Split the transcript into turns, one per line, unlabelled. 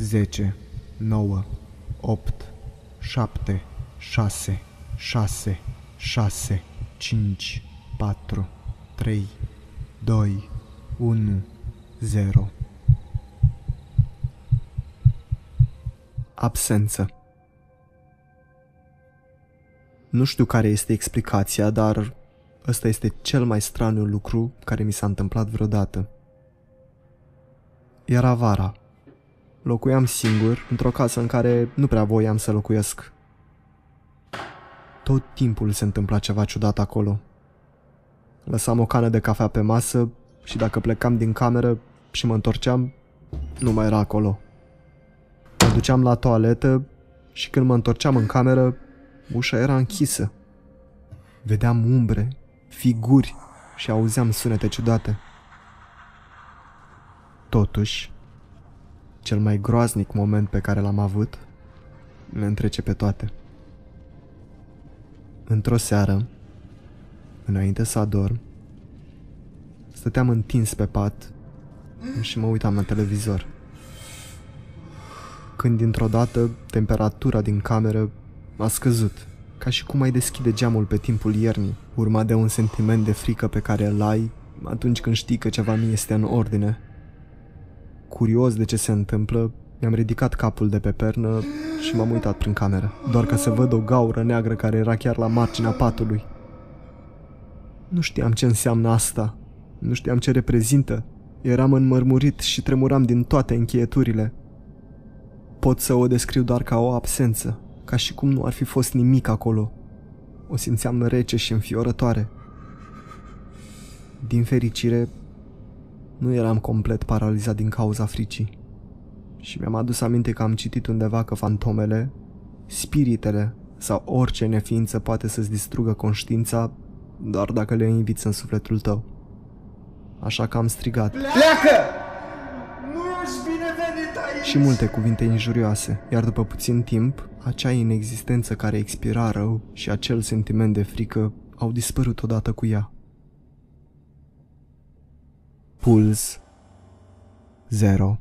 10, 9, 8, 7, 6, 6, 6, 5, 4, 3, 2, 1, 0. Absență Nu știu care este explicația, dar ăsta este cel mai straniu lucru care mi s-a întâmplat vreodată. Era vara. Locuiam singur într-o casă în care nu prea voiam să locuiesc. Tot timpul se întâmpla ceva ciudat acolo. Lăsam o cană de cafea pe masă și dacă plecam din cameră și mă întorceam, nu mai era acolo. Mă duceam la toaletă și când mă întorceam în cameră, ușa era închisă. Vedeam umbre, figuri și auzeam sunete ciudate. Totuși, cel mai groaznic moment pe care l-am avut le întrece pe toate. Într-o seară, înainte să adorm, stăteam întins pe pat și mă uitam la televizor. Când dintr-o dată temperatura din cameră a scăzut, ca și cum ai deschide geamul pe timpul iernii, urmat de un sentiment de frică pe care îl ai atunci când știi că ceva nu este în ordine. Curios de ce se întâmplă, mi-am ridicat capul de pe pernă și m-am uitat prin cameră, doar ca să văd o gaură neagră care era chiar la marginea patului. Nu știam ce înseamnă asta, nu știam ce reprezintă. Eram înmărmurit și tremuram din toate încheieturile. Pot să o descriu doar ca o absență, ca și cum nu ar fi fost nimic acolo. O simțeam rece și înfiorătoare. Din fericire, nu eram complet paralizat din cauza fricii. Și mi-am adus aminte că am citit undeva că fantomele, spiritele sau orice neființă poate să-ți distrugă conștiința doar dacă le inviți în sufletul tău. Așa că am strigat.
Pleacă! Nu ești binevenit aici!
Și multe cuvinte injurioase, iar după puțin timp, acea inexistență care expira rău și acel sentiment de frică au dispărut odată cu ea. Puls 0